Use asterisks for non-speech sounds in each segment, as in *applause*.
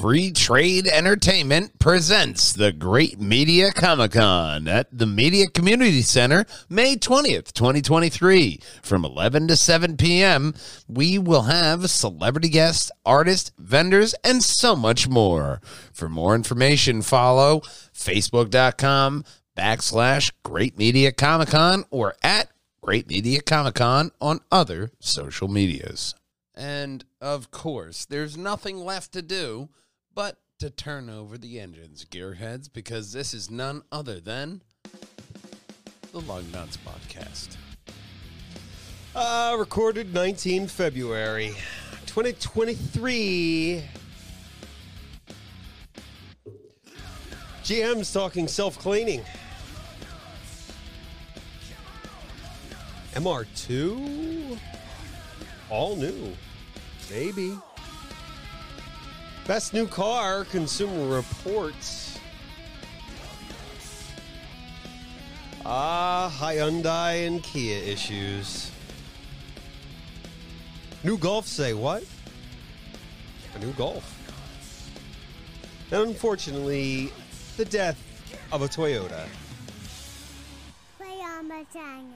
Free Trade Entertainment presents the Great Media Comic Con at the Media Community Center, May 20th, 2023. From 11 to 7 p.m., we will have celebrity guests, artists, vendors, and so much more. For more information, follow facebook.com backslash Great Media Comic Con or at Great Media Comic Con on other social medias. And of course, there's nothing left to do but to turn over the engines, gearheads, because this is none other than the Lugnutz Podcast. Uh, recorded 19 February 2023. GM's talking self cleaning. MR2? All new. Maybe. Best new car, Consumer Reports. Ah, Hyundai and Kia issues. New Golf say what? A new Golf. And unfortunately, the death of a Toyota. Play on my channel.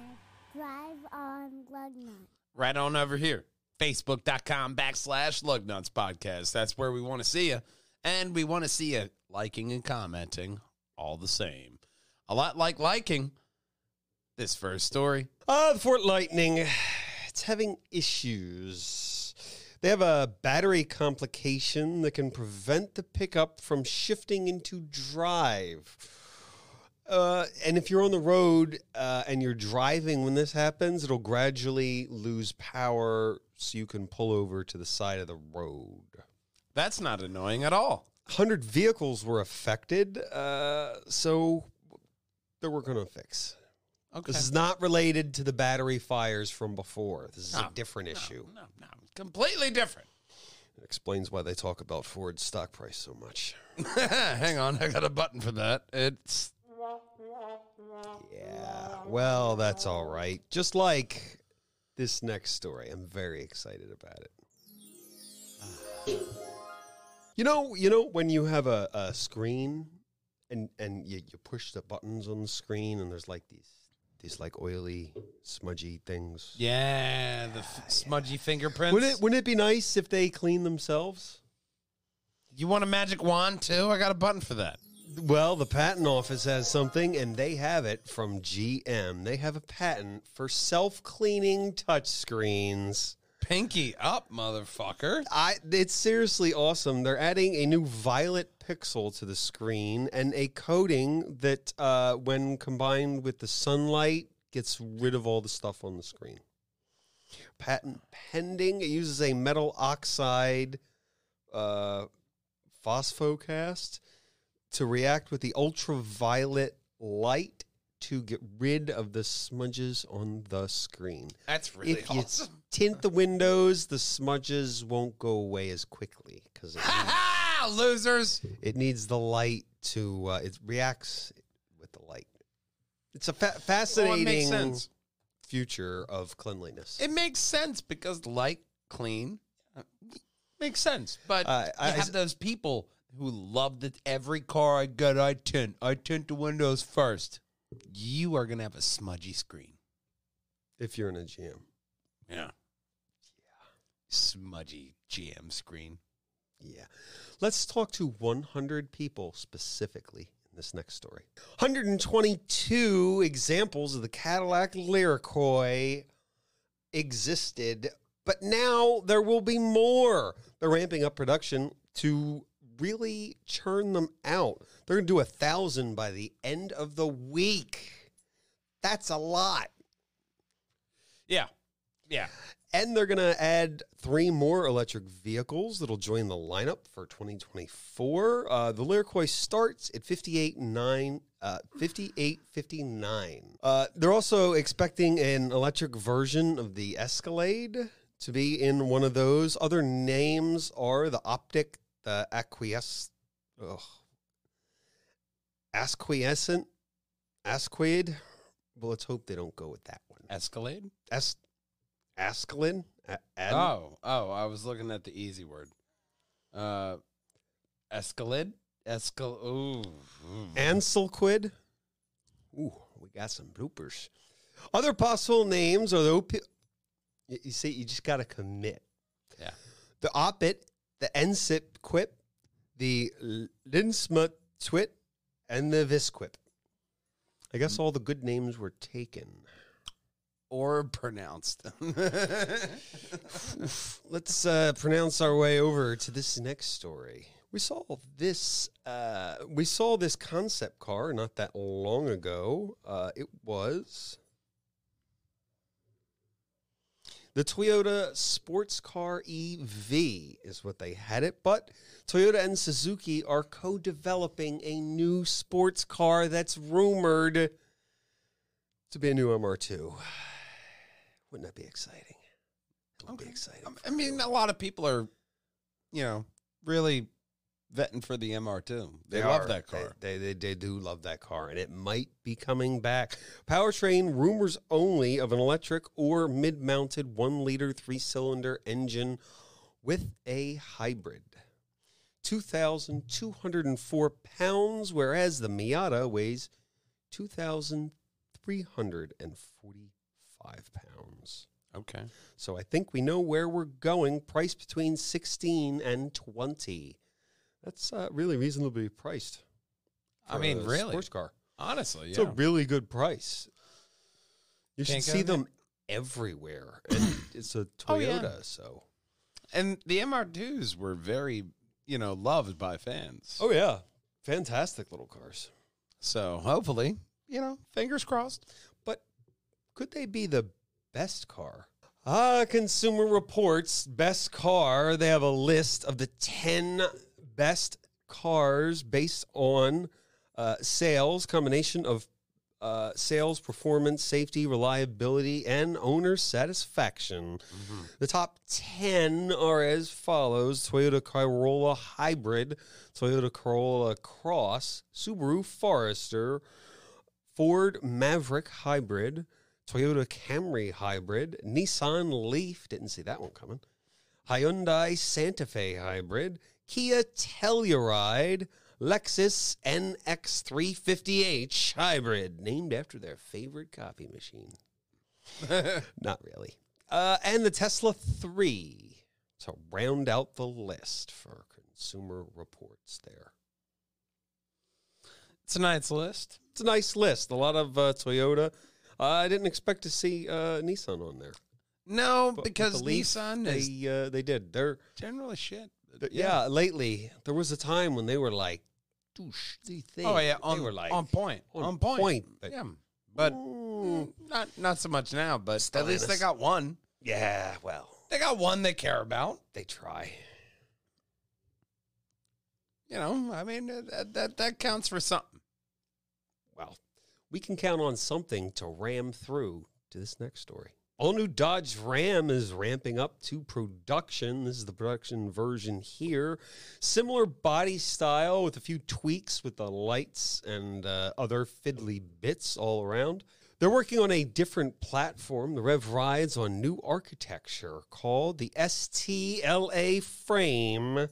Drive on Lugnut. Right on over here, facebook.com backslash Lugnutz Podcast. That's where we want to see you. And we want to see you liking and commenting all the same. A lot like liking this first story. Uh, Ford Lightning, it's having issues. They have a battery complication that can prevent the pickup from shifting into drive. Uh, and if you're on the road uh, and you're driving when this happens, it'll gradually lose power so you can pull over to the side of the road. That's not annoying at all. 100 vehicles were affected, uh, so they're working on a fix. Okay. This is not related to the battery fires from before. This is No, a different issue. No, no, completely different. It explains why they talk about Ford's stock price so much. *laughs* Hang on, I got a button for that. It's Yeah. Well, that's all right. Just like this next story. I'm very excited about it. You know, you know when you have a, a screen and and you, you push the buttons on the screen and there's like these these like oily, smudgy things. yeah, the f- ah, smudgy fingerprints. Wouldn't it wouldn't it be nice if they clean themselves? you want a magic wand too? I got a button for that. Well, the patent office has something, and they have it from GM. They have a patent for self-cleaning touchscreens. Pinky up, motherfucker. I, it's seriously awesome. They're adding a new violet pixel to the screen and a coating that, uh, when combined with the sunlight, gets rid of all the stuff on the screen. Patent pending. It uses a metal oxide uh, photocatalyst to react with the ultraviolet light to get rid of the smudges on the screen. That's really if you tint the windows, the smudges won't go away as quickly because Ha ha! Losers. it needs the light to. Uh, it reacts with the light. It's a fa- Well, fascinating it makes sense. future of cleanliness. It makes sense because light, clean, uh, makes sense. But Uh, you I- have those people who loved that every car I got, I tint. I tint the windows first. You are gonna have a smudgy screen. if you're in a GM, Yeah. Yeah. Smudgy GM screen. yeah. Let's talk to 100 people specifically in this next story. 122 examples of the Cadillac Lyricoy existed, but now there will be more. They're ramping up production to really churn them out. They're going to do a thousand by the end of the week. That's a lot. Yeah. Yeah. And they're going to add three more electric vehicles that'll join the lineup for 2024. Uh, the Lyricoy starts at 58.9. Uh, 58.59. Uh, they're also expecting an electric version of the Escalade to be in one of those. Other names are the Optic, the Acquiesce, ugh, Asquiescent, Asquid. Well, let's hope they don't go with that one. Escalade? Es- Ascalin? A- Ad- Oh, oh, I was looking at the easy word. Uh, Escalade. Escal. Ooh. Anselquid? Ansel Ooh, we got some bloopers. Other possible names are the OP. You you see, you just got to commit. Yeah. The Opit, the Ensip Quip, the Linsma Twit, and the Visquip. I guess all the good names were taken. Or pronounced. *laughs* Let's uh, pronounce our way over to this next story. We saw this. Uh, we saw this concept car not that long ago. Uh, it was the Toyota Sports Car EV, is what they had it. But Toyota and Suzuki are co-developing a new sports car that's rumored to be a new MR2. *sighs* Wouldn't that be exciting? It would be exciting. Um, I mean, a lot of people are, you know, really vetting for the MR2. They, love are. that car. They, they, they they do love that car, and it might be coming back. Powertrain rumors only of an electric or mid-mounted one-liter three-cylinder engine with a hybrid. 2,204 pounds, whereas the Miata weighs 2,345 pounds. okay. So I think we know where we're going. Price between 16 and 20. That's uh, really reasonably priced. I mean, a really? Sports car. Honestly, yeah. It's a really good price. You Can't should see there. them everywhere. And *coughs* it's a Oh, yeah. Toyota, so. and the MR2s were very, you know, loved by fans. Oh, yeah. Fantastic little cars. So hopefully, you know, fingers crossed. But could they be the best car? Ah, Consumer Reports best car. They have a list of the 10 best cars based on uh, sales, combination of uh, sales, performance, safety, reliability, and owner satisfaction. The top 10 are as follows Toyota Corolla Hybrid, Toyota Corolla Cross, Subaru Forester, Ford Maverick Hybrid, Toyota Camry Hybrid, Nissan Leaf, didn't see that one coming, Hyundai Santa Fe Hybrid, Kia Telluride, Lexus NX350H Hybrid, named after their favorite coffee machine. *laughs* Not really. Uh, and the Tesla 3 to round out the list for Consumer Reports there. It's a nice list. It's a nice list. A lot of uh, Toyota. Uh, I didn't expect to see uh, Nissan on there. No, But because the Leaf, Nissan is they uh, they did. They're generally shit. But yeah. lately there was a time when they were like, douche the thing. Oh yeah, they on, were like on point. on On, point. point, but- yeah, but mm, not not so much now. But at least they got one. yeah, well, They got one they care about. they try. You know, I mean uh, that that, that counts for something. Well, we can count on something to ram through to this next story. All new Dodge Ram is ramping up to production. This is the production version here. Similar body style with a few tweaks with the lights and uh, other fiddly bits all around. They're working on a different platform. The Rev rides on new architecture called the STLA frame,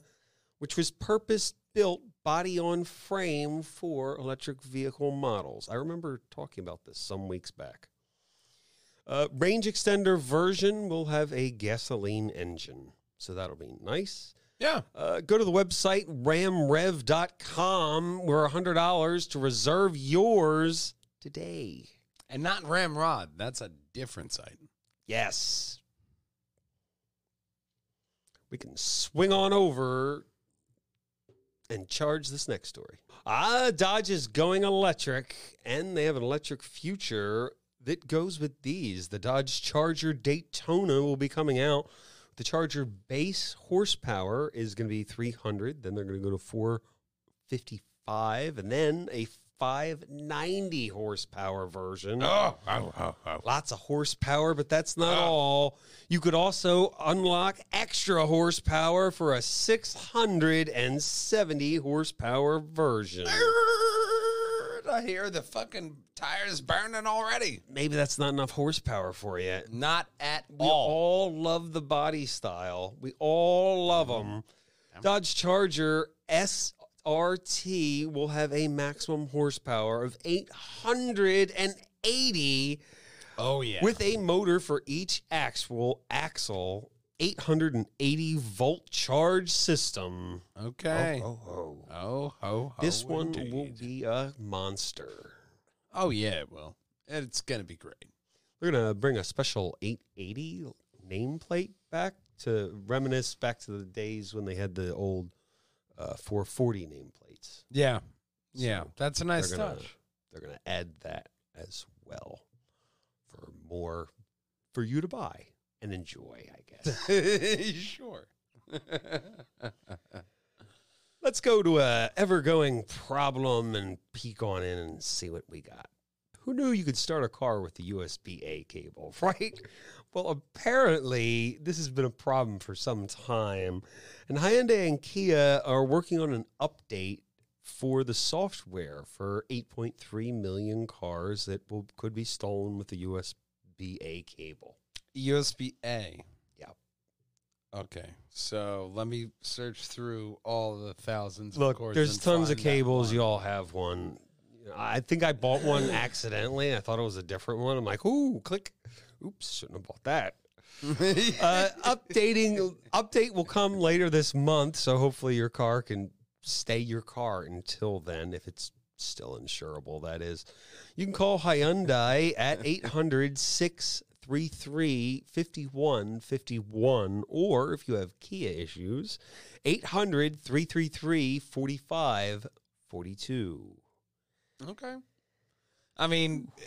which was purpose built body on frame for electric vehicle models. I remember talking about this some weeks back. Uh, range extender version will have a gasoline engine, so that'll be nice. Yeah, Uh, go to the website ramrev.com. We're $100 to reserve yours today. and not Ramrod. That's a different site. Yes. We can swing on over and charge this next story. Ah, Dodge is going electric, and they have an electric future that goes with these. The Dodge Charger Daytona will be coming out. The Charger base horsepower is going to be 300, then they're going to go to 455, and then a 590 horsepower version. Oh, oh, oh, oh. Lots of horsepower, but that's not Ah. all. You could also unlock extra horsepower for a 670 horsepower version. I hear the fucking tires burning already. Maybe that's not enough horsepower for you. Not at We all. all love the body style. We all love them. Mm-hmm. Dodge Charger SRT will have a maximum horsepower of 880 Oh yeah. with a motor for each axle, axle 880 volt charge system. okay. Oh, oh. Oh ho ho. This one will be a monster. Oh yeah, it will. It's gonna be great. We're gonna bring a special 880 nameplate back to reminisce back to the days when they had the old uh, 440 nameplates. Yeah. Yeah. That's a nice they're gonna touch. they're gonna add that as well for more for you to buy and enjoy. I guess. *laughs* sure. *laughs* Let's go to a ever going problem and peek on in and see what we got. Who knew you could start a car with the USB A cable, *laughs* right? Well, apparently this has been a problem for some time. And Hyundai and Kia are working on an update for the software for 8.3 million cars that will could be stolen with the USB A cable. USB A. Yep. Okay. So let me search through all the thousands Look, of there's tons of cables. You all have one. I think I bought one *laughs* accidentally. I thought it was a different one. I'm like, ooh, click. Oops, shouldn't have bought that. *laughs* uh, updating update will come later this month, so hopefully your car can stay your car until then, if it's still insurable. That is, you can call Hyundai at *laughs* 800 633 5151, or if you have Kia issues, 800 333 4542. Okay. I mean, uh,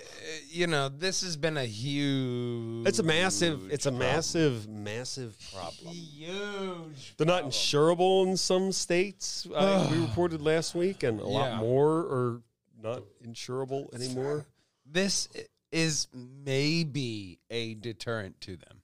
you know, this has been a huge. It's a massive, it's a problem. massive, massive problem. huge. They're not insurable in some states. Uh, we *sighs* reported last week, and a Yeah. lot more are not insurable anymore. This is maybe a deterrent to them.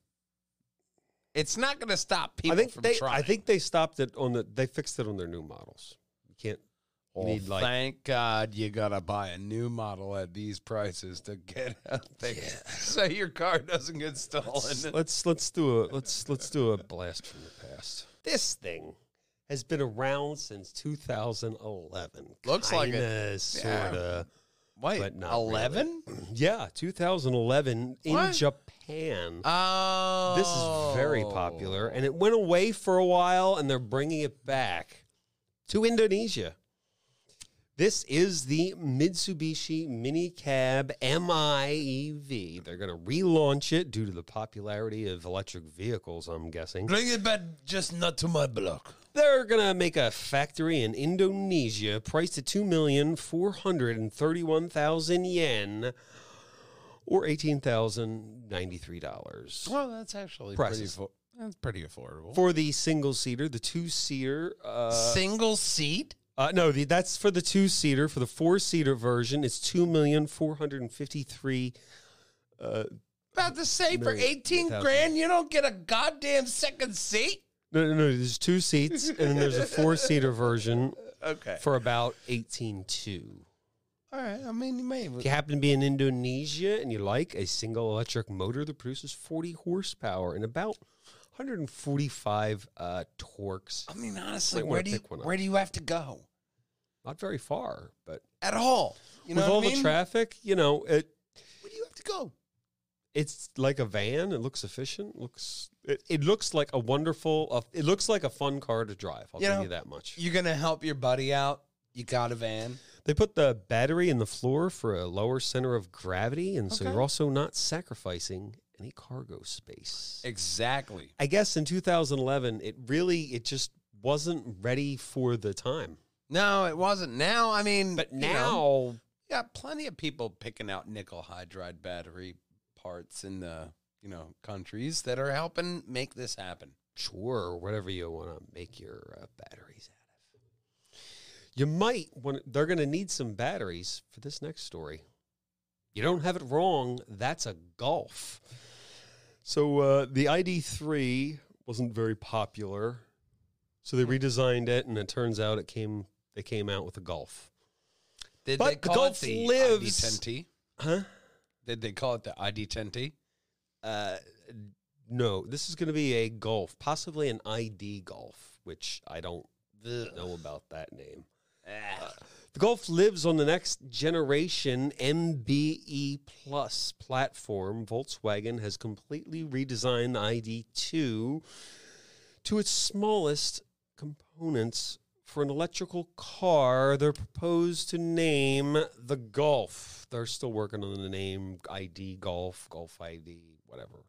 It's not going to stop people I think from they, trying. I think they stopped it on the. They fixed it on their new models. You can't. You Oh, need like thank God you got to buy a new model at these prices to get *laughs* out there, so your car doesn't get stolen. let's let's do a let's let's do a blast from the past. This thing has been around since 2011. Looks like it. Kinda, sorta. Wait, but not eleven? *clears throat* Yeah, 2011 in Japan. Oh, This is very oh. popular, and it went away for a while, and they're bringing it back to Indonesia. This is the Mitsubishi Mini Cab MIEV. They're going to relaunch it due to the popularity of electric vehicles, I'm guessing. Bring it back, just not to my block. They're going to make a factory in Indonesia priced at 2,431,000 yen or $18,093. Well, that's actually Prices. pretty. That's pretty affordable. For the single seater, the two seater, uh, Single seat. uh, no, the, that's for the two seater. For the four seater version, it's two million four hundred and fifty three. Uh, About to say for eighteen grand, you don't get a goddamn second seat. No, no, no. There's two seats, and then there's a four seater version *laughs* Okay. for about eighteen two. All right. I mean, you may. If you happen to be in Indonesia and you like a single electric motor that produces forty horsepower and about 145 uh, torques, I mean, honestly, where do you pick one up. where do you have to go not very far, but at all? You know with all I mean? the traffic, you know, it Where do you have to go? it's like a van. It looks efficient. Looks it, it looks like a wonderful. Uh, it looks like a fun car to drive. I'll You give know, you that much. You're gonna help your buddy out. You got a van. They put the battery in the floor for a lower center of gravity, and so Okay. you're also not sacrificing any cargo space. Exactly. I guess in 2011, it really it just wasn't ready for the time. No, it wasn't. Now, I mean, But you now, know, you got plenty of people picking out nickel hydride battery parts in the you know countries that are helping make this happen. sure, whatever you want to make your uh, batteries out of. You might want. They're going to need some batteries for this next story. You don't have it wrong. That's a Golf. So uh, the ID3 wasn't very popular, so they redesigned it, and it turns out it came. They came out with a Golf. Did But they the call Golf it the lives- ID10T? Huh? Did they call it the ID10T? Uh, no, this is going to be a Golf, possibly an ID Golf, which I don't know about that name. The Golf lives on the next generation MBE Plus platform. Volkswagen has completely redesigned the ID2 to its smallest components for an electrical car. They're proposed to name the Golf. They're still working on the name ID Golf, Golf ID, whatever.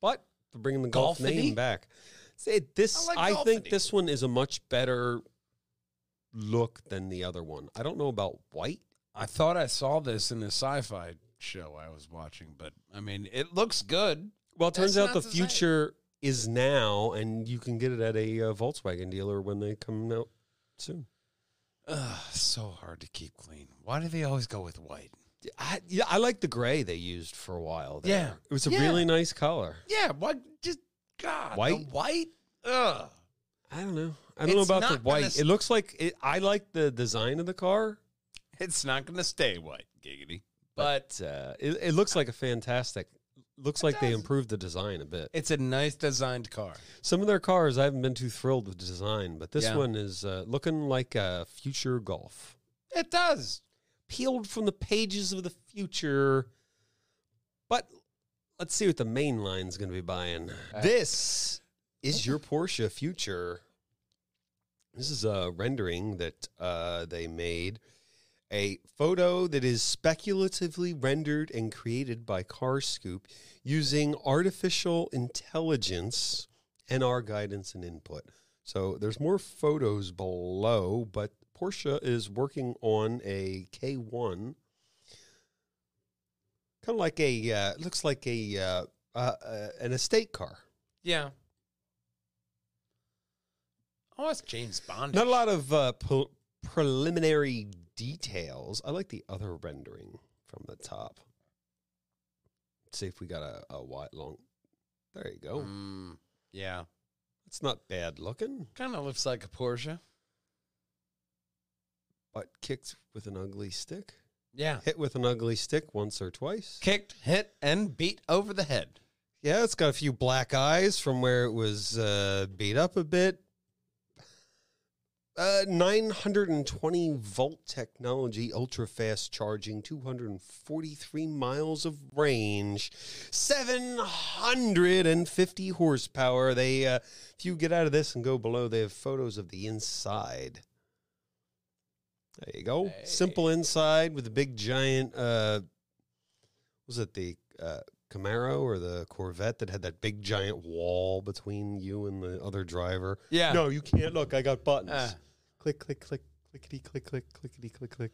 But they're bringing the Golf Golfity? name back. Say this. I like I think this one is a much better look than the other one. I don't know about white. I thought I saw this in a sci-fi show I was watching, but I mean, it looks good. Well, it turns That's out not the to say. future is now, and you can get it at a uh, Volkswagen dealer when they come out soon. Ugh, so hard to keep clean. Why do they always go with white? I, yeah, I like the gray they used for a while. There. Yeah. it was a Yeah. really nice color. Yeah, what? Just God, the White? white. Ugh. I don't know. I don't know It's about the gonna white. s- It looks like it, I like the design of the car, It's not going to stay white, giggity. But but uh, it, it looks like a fantastic. Looks like they does. improved the design a bit. it's a nice designed car. Some of their cars I haven't been too thrilled with the design, but this Yeah. one is uh, looking like a future Golf. It does. Peeled from the pages of the future. But let's see what the main line's going to be buying. This is your Porsche future. This is a rendering that uh, they made. A photo that is speculatively rendered and created by CarScoop using artificial intelligence and our guidance and input. So there's more photos below, but Porsche is working on a K1, kind of like a uh, looks like a uh, uh, uh, an estate car. Yeah. Oh, it's James Bond. Not a lot of uh, pre- preliminary details. I like the other rendering from the top. Let's see if we got a, a wide long. There you go. Mm, yeah. It's not bad looking, Kind of looks like a Porsche. But kicked with an ugly stick. Yeah. Hit with an ugly stick once or twice. Kicked, hit, and beat over the head. Yeah, it's got a few black eyes from where it was uh, beat up a bit. Uh, 920 volt technology, ultra fast charging, 243 miles of range, 750 horsepower. They, uh, if you get out of this and go below, they have photos of the inside. There you go. Hey. Simple inside with a big giant. Uh, was it the uh, Camaro or the Corvette that had that big giant wall between you and the other driver? Yeah. No, you can't look. I got buttons. Ah. click, click, click, clickety, click, click, clickety, click, click.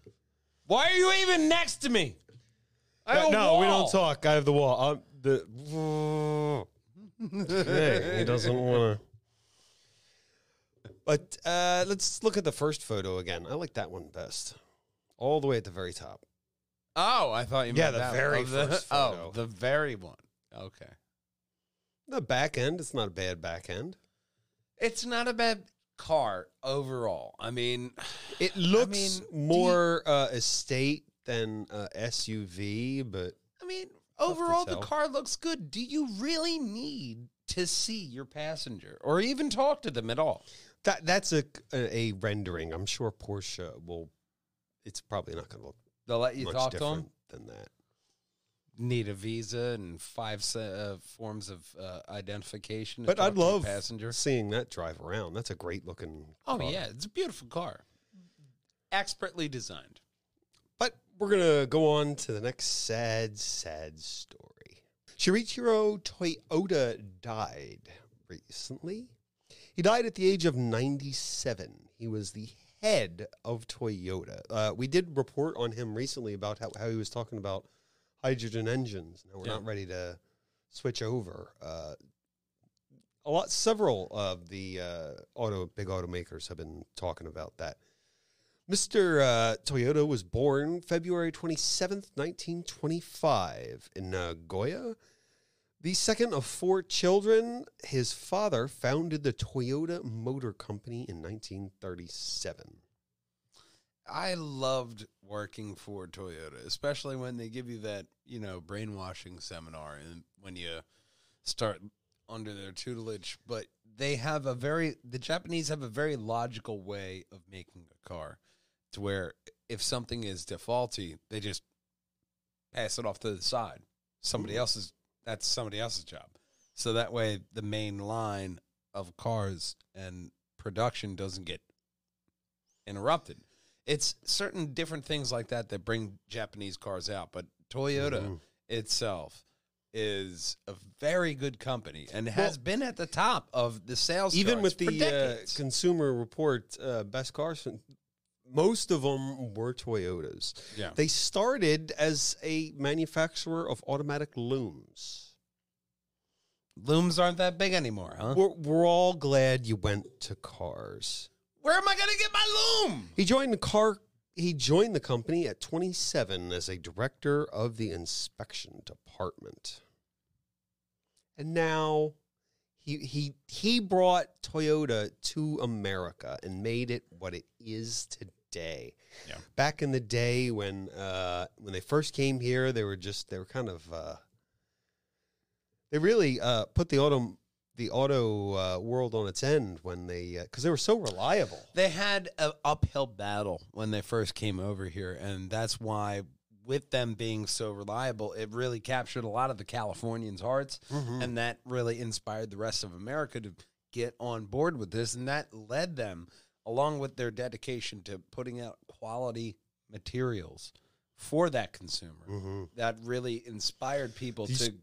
Why are you even next to me? I have a no, we don't talk. I have the wall. Um, the *laughs* hey, he doesn't want to. But uh, let's look at the first photo again. I like that one best. All the way at the very top. Oh, I thought you Yeah, meant the that very one. Oh, first the, *laughs* photo. Oh, the very one. Okay. The back end, it's not a bad back end. It's not a bad car overall. I mean, *sighs* It looks mean, do you- more uh, estate than uh, SUV, but I mean, overall the car looks good. Do you really need to see your passenger or even talk to them at all? That that's a, a a rendering. I'm sure Porsche will. It's probably not going to look They'll let you much talk to different them. than that. Need a visa and five se- uh, forms of uh, identification. to But talk I'd to your love passenger. seeing that drive around. That's a great looking. Oh car. yeah, it's a beautiful car, expertly designed. But we're gonna go on to the next sad, sad story. Shoichiro Toyota died recently. He died at the age of 97. He was the head of Toyota. Uh, we did report on him recently about how, how he was talking about hydrogen engines. Now we're Yeah. not ready to switch over. Uh, a lot, several of the uh, auto big automakers have been talking about that. Mr. Uh, Toyota was born February 27th, 1925, in Nagoya. The second of four children, his father founded the Toyota Motor Company in 1937. I loved working for Toyota, especially when they give you that, you know, brainwashing seminar and when you start under their tutelage. But they have a very, the Japanese have a very logical way of making a car. to where if something is defaulty, they just pass it off to the side. Somebody mm-hmm. else's that's somebody else's job. So that way the main line of cars and production doesn't get interrupted. It's certain different things like that that bring Japanese cars out, but Toyota Mhm. itself is a very good company and has been at the top of the sales Even with the uh. Consumer Report uh, best cars, most of them were Toyotas. yeah. They started as a manufacturer of automatic looms. Looms aren't that big anymore, huh? We're, we're all glad you went to cars. Where am I going to get my loom? He joined the car. He joined the company at 27 as a director of the inspection department, and now he he he brought Toyota to America and made it what it is today. Yeah. Back in the day when uh, when they first came here, they were just they were kind of uh, they really uh, put the auto the auto uh, world on its end when they because they were so reliable. They had an uphill battle when they first came over here, and that's why, with them being so reliable, it really captured a lot of the Californians' hearts, and that really inspired the rest of America to get on board with this, and that led them, along with their dedication to putting out quality materials for that consumer, Mhm. that really inspired people These- to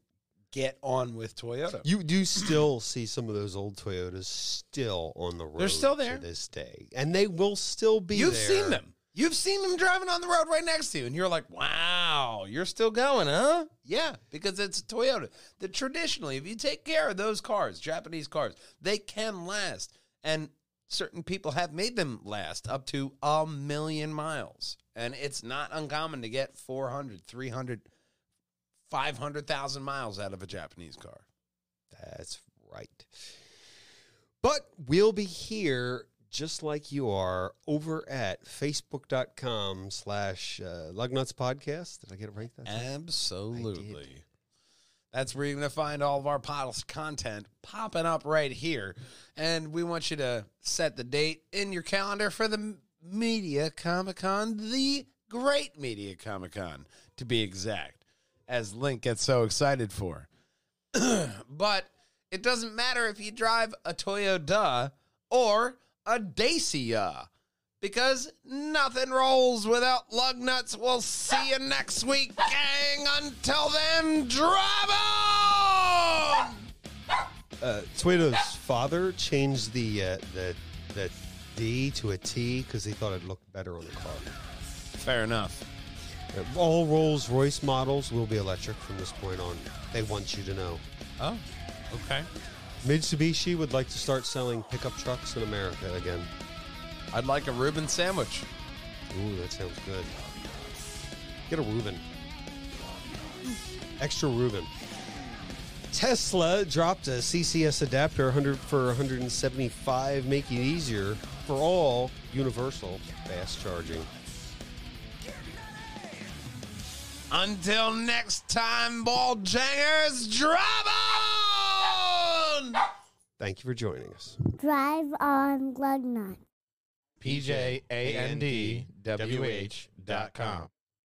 get on with Toyota. You do still see some of those old Toyotas still on the road. They're still there. to this day, and they will still be. You've there. seen them. You've seen them driving on the road right next to you, and you're like, "Wow, you're still going, huh?" Yeah, because it's Toyota. The traditionally, if you take care of those cars, Japanese cars, they can last, and certain people have made them last up to a million miles, and it's not uncommon to get 400, 300, 500,000 miles out of a Japanese car. That's right. But we'll be here just like you are over at facebook.com slash uh, Lugnutz Podcast. Did I get it right? That's? Absolutely. That's where you're going to find all of our podcast content popping up right here. And we want you to set the date in your calendar for the Media Comic Con, the Great Media Comic Con, to be exact, as Link gets so excited for. *clears throat* but it doesn't matter if you drive a Toyota or a Dacia because nothing rolls without lug nuts. We'll see you next week, gang. Until then, drive on! Uh, Toyota's father changed the, uh, the, the D to a T because he thought it looked better on the car. Fair enough. Uh, all Rolls Royce models will be electric from this point on. They want you to know. Oh, okay. Mitsubishi would like to start selling pickup trucks in America again. I'd like a Reuben sandwich. Ooh, that sounds good. Get a Reuben. Extra Reuben. Tesla dropped a CCS adapter 100 for 175, making it easier for all universal fast charging. Until next time, ball jangers, drive on! Thank you for joining us. Drive on Lugnut. P J